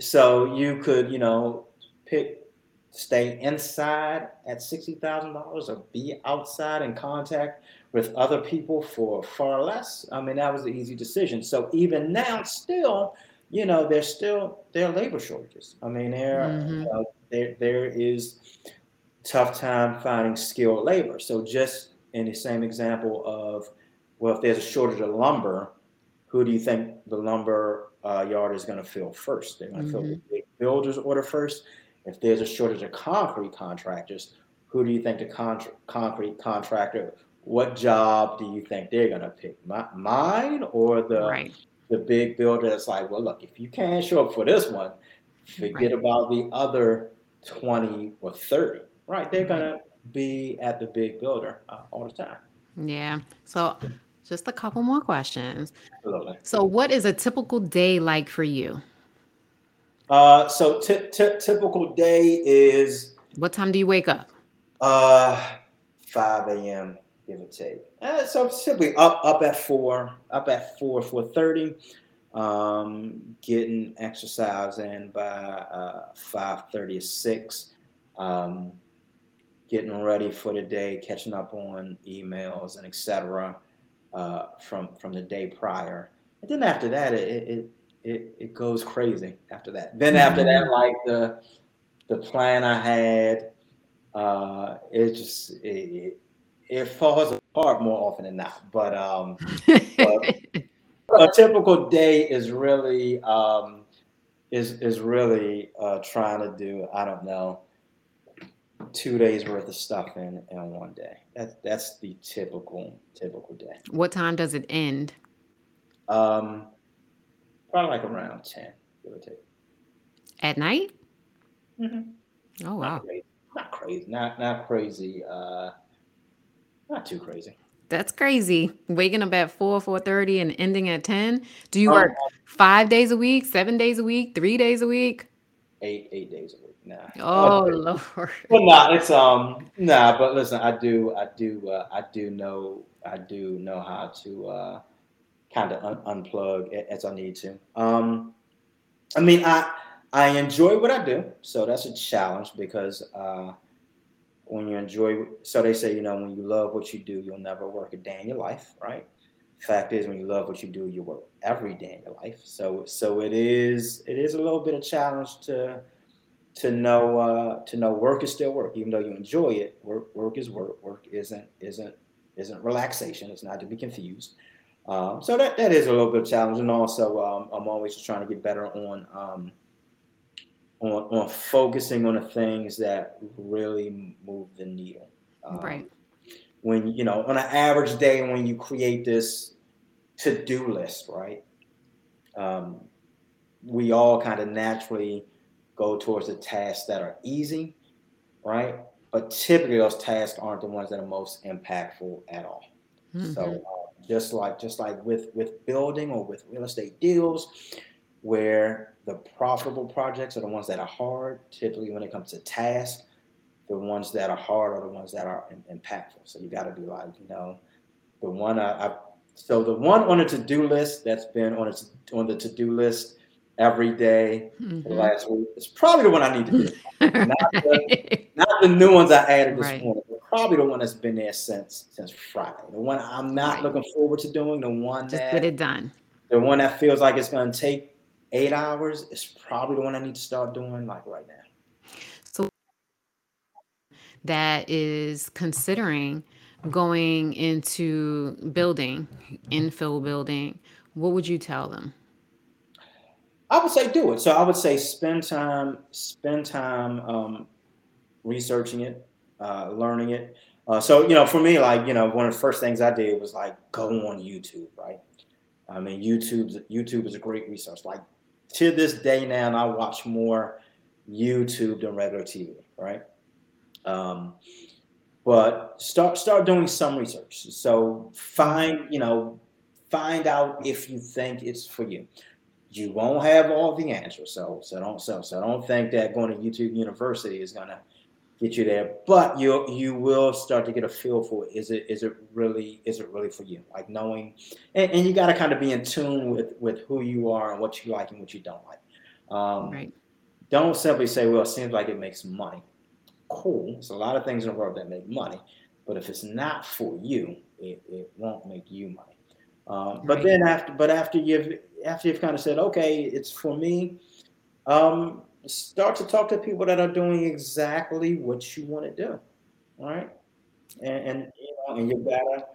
so you could, you know, pick stay inside at sixty thousand dollars or be outside in contact with other people for far less. I mean, that was the easy decision. So even now, still, you know, there's still there are labor shortages. I mean, there mm-hmm. uh, there there is tough time finding skilled labor. So just in the same example of, well, if there's a shortage of lumber, who do you think the lumber uh, yard is going to fill first? They're going to mm-hmm. fill the big builder's order first. If there's a shortage of concrete contractors, who do you think the con- concrete contractor? What job do you think they're going to pick? My, mine or the right. the big builder that's like, well, look, if you can't show up for this one, forget right. about the other twenty or thirty. Right? They're going to be at the big builder uh, all the time. Yeah. So just a couple more questions. Absolutely. So, what is a typical day like for you? Uh, so, t- t- typical day is. What time do you wake up? Uh, 5 a.m. give or take. Uh, so simply up up at four, up at four, four thirty. Um, getting exercise in by uh, five thirty or six. Um, getting ready for the day, catching up on emails and etc. Uh, from from the day prior. And then after that, it it it, it goes crazy. After that, then after that, mm-hmm. like the the plan I had, uh, it just it, it, it falls apart more often than not. But um, but a typical day is really um, is is really uh, trying to do. I don't know two days worth of stuff in in one day. That's that's the typical typical day. What time does it end? Um, probably like around ten, give or take. At night? Mm-hmm. Oh wow! Not crazy. Not crazy. Not not crazy. Uh, not too crazy. That's crazy. Waking up at four, four thirty, and ending at ten. Do you work um, five days a week, seven days a week, three days a week? Eight eight days a week. Nah. Oh Lord. Well, nah, it's um nah, but listen, I do, I do, uh, I do know, I do know how to uh, kind of un- unplug as I need to. Um, I mean, I I enjoy what I do, so that's a challenge because uh, when you enjoy, so they say, you know, when you love what you do, you'll never work a day in your life, right? Fact is, when you love what you do, you work every day in your life. So, so it is, it is a little bit of challenge to to know uh, to know work is still work, even though you enjoy it. Work work is work. Work isn't isn't isn't relaxation. It's not to be confused. Um, so that, that is a little bit challenging. and also um, I'm always just trying to get better on um, on on focusing on the things that really move the needle. Um, right. When you know on an average day, when you create this to do list, right? Um, we all kind of naturally go towards the tasks that are easy, right? But typically, those tasks aren't the ones that are most impactful at all. Mm-hmm. So, uh, just like just like with with building or with real estate deals, where the profitable projects are the ones that are hard. Typically, when it comes to tasks, the ones that are hard are the ones that are impactful. So you got to be like, you know, the one I, I so the one on the to do list that's been on its on the to do list every day mm-hmm. for the last week. It's probably the one I need to do. not, the, not, the, new ones I added this right. morning, but probably the one that's been there since since Friday. The one I'm not right. looking forward to doing. The one just that, get it done. The one that feels like it's going to take eight hours is probably the one I need to start doing like right now. So that is considering going into building, infill building. What would you tell them? I would say do it. So I would say spend time, spend time um, researching it, uh, learning it. Uh, so you know, for me, like you know, one of the first things I did was like go on YouTube, right? I mean, YouTube YouTube is a great resource. Like to this day now, I watch more YouTube than regular TV, right? Um, but start start doing some research. So find you know find out if you think it's for you. You won't have all the answers, so so don't so so don't think that going to YouTube University is gonna get you there. But you you will start to get a feel for it. Is it is it really is it really for you? Like knowing, and, and you got to kind of be in tune with with who you are and what you like and what you don't like. Um, right. Don't simply say, "Well, it seems like it makes money." Cool. There's a lot of things in the world that make money, but if it's not for you, it, it won't make you money. Um, right. But then after, but after you've after you've kind of said, "Okay, it's for me," um, start to talk to people that are doing exactly what you want to do. All right. And, and you know, and you gotta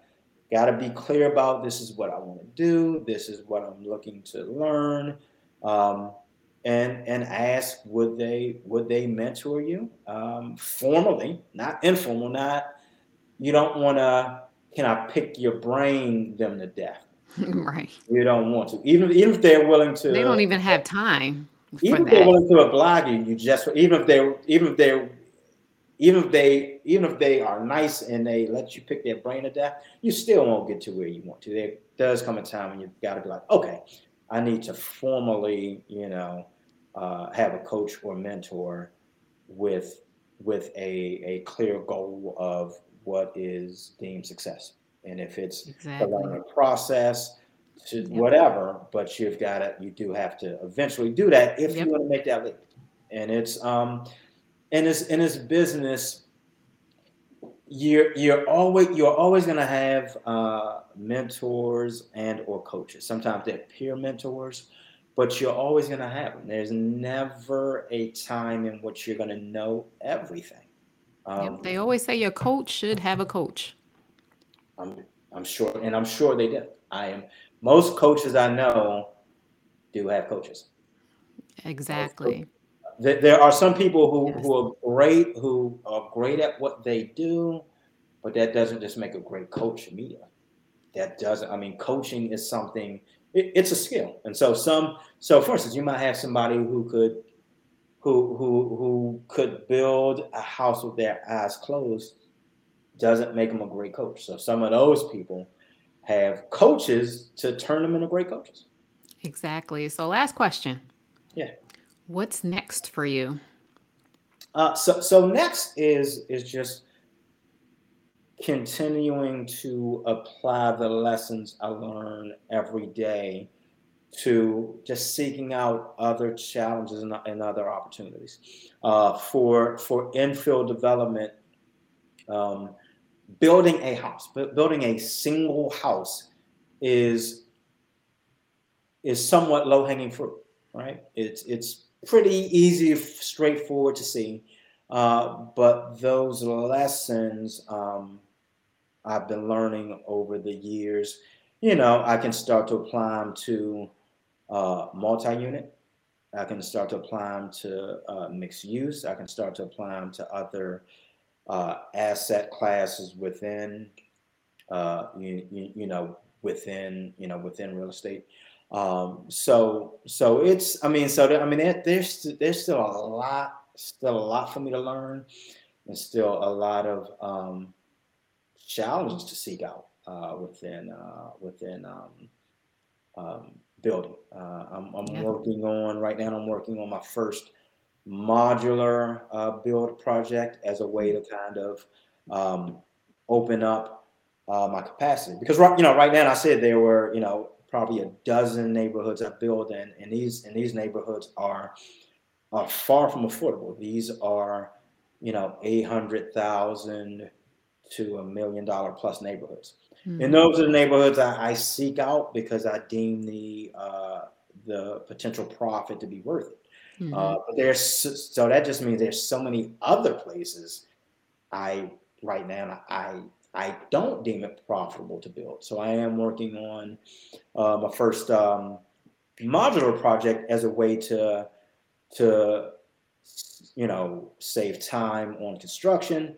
gotta be clear about this is what I want to do, this is what I'm looking to learn. Um, and and ask would they would they mentor you um, formally, not informal, not you don't want to can I pick your brain them to death. right. You don't want to. Even even if they're willing to They don't even have time even if they're willing to oblige you, you just even if they even if they even if they even if they are nice and they let you pick their brain to death, you still won't get to where you want to. There does come a time when you've got to be like, okay, I need to formally, you know, uh, have a coach or mentor with with a a clear goal of what is deemed success. And if it's exactly. the learning process, to yep. whatever, but you've got to, you do have to eventually do that if yep. you want to make that leap. And it's, um, in this, in this business, you're, you're always, you're always going to have, uh, mentors and or coaches. Sometimes they're peer mentors, but you're always going to have them. There's never a time in which you're going to know everything. Um, yep. They always say your coach should have a coach. I'm, I'm sure, and I'm sure they do. I am most coaches I know do have coaches. Exactly. There are some people who, yes. who are great, who are great at what they do, but that doesn't just make a great coach immediately. That doesn't. I mean, coaching is something. It, it's a skill, and so some. So, for instance, you might have somebody who could, who who who could build a house with their eyes closed. Doesn't make them a great coach. So, some of those people have coaches to turn them into great coaches. Exactly. So, last question. Yeah. What's next for you? Uh, so, so next is is just continuing to apply the lessons I learn every day to just seeking out other challenges and, and other opportunities uh, for for infill development. Um, building a house, building a single house is is somewhat low hanging fruit, right? It's it's pretty easy, straightforward to see, uh, but those lessons um, I've been learning over the years, you know, I can start to apply them to uh, multi-unit. I can start to apply them to uh, mixed use. I can start to apply them to other uh, asset classes within, uh, you, you, you, know, within, you know, within real estate. Um, so, so it's, I mean, so I mean, there, there's, there's still a lot, still a lot for me to learn and still a lot of, um, challenges to seek out, uh, within, uh, within, um, um, building. Uh, I'm, I'm yeah. working on right now. I'm working on my first modular uh, build project as a way to kind of um, open up uh, my capacity. Because right, you know, right now I said there were, you know, probably a dozen neighborhoods I build in, and these and these neighborhoods are are far from affordable. These are, you know, eight hundred thousand to a million dollar plus neighborhoods. Mm-hmm. And those are the neighborhoods I, I, seek out because I deem the uh, the potential profit to be worth it. Mm-hmm. Uh, but there's so that just means there's so many other places I right now I I don't deem it profitable to build. So I am working on uh, my first um, modular project as a way to to you know save time on construction,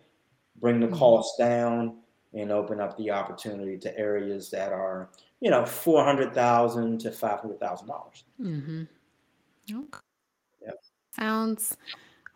bring the mm-hmm. costs down, and open up the opportunity to areas that are you know four hundred thousand to five hundred thousand dollars. Mm-hmm. Okay. Yep. Sounds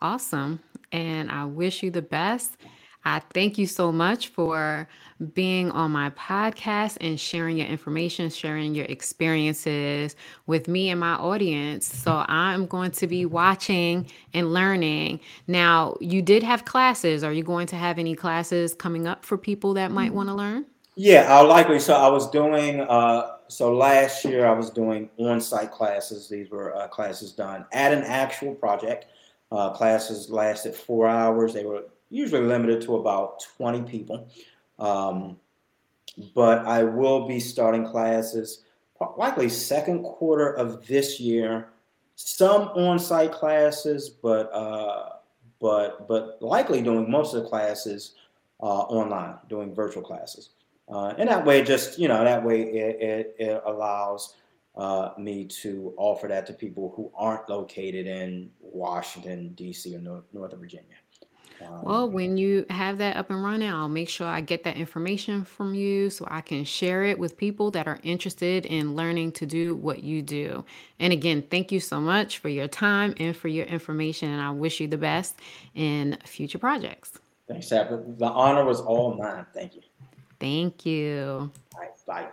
awesome. And I wish you the best. I thank you so much for being on my podcast and sharing your information, sharing your experiences with me and my audience. So I'm going to be watching and learning. Now, you did have classes. Are you going to have any classes coming up for people that might want to learn? Yeah, I'll likely. So I was doing, uh, so last year I was doing on site classes. These were uh, classes done at an actual project. Uh, classes lasted four hours. They were usually limited to about 20 people. Um, but I will be starting classes likely second quarter of this year. Some on-site classes, but uh, but but likely doing most of the classes uh, online, doing virtual classes. Uh, and that way, just you know, that way it, it, it allows uh, me to offer that to people who aren't located in Washington D.C. or North, Northern Virginia. Well, when you have that up and running, I'll make sure I get that information from you so I can share it with people that are interested in learning to do what you do. And again, thank you so much for your time and for your information. And I wish you the best in future projects. Thanks, Tabitha. The honor was all mine. Thank you. Thank you. All right, bye.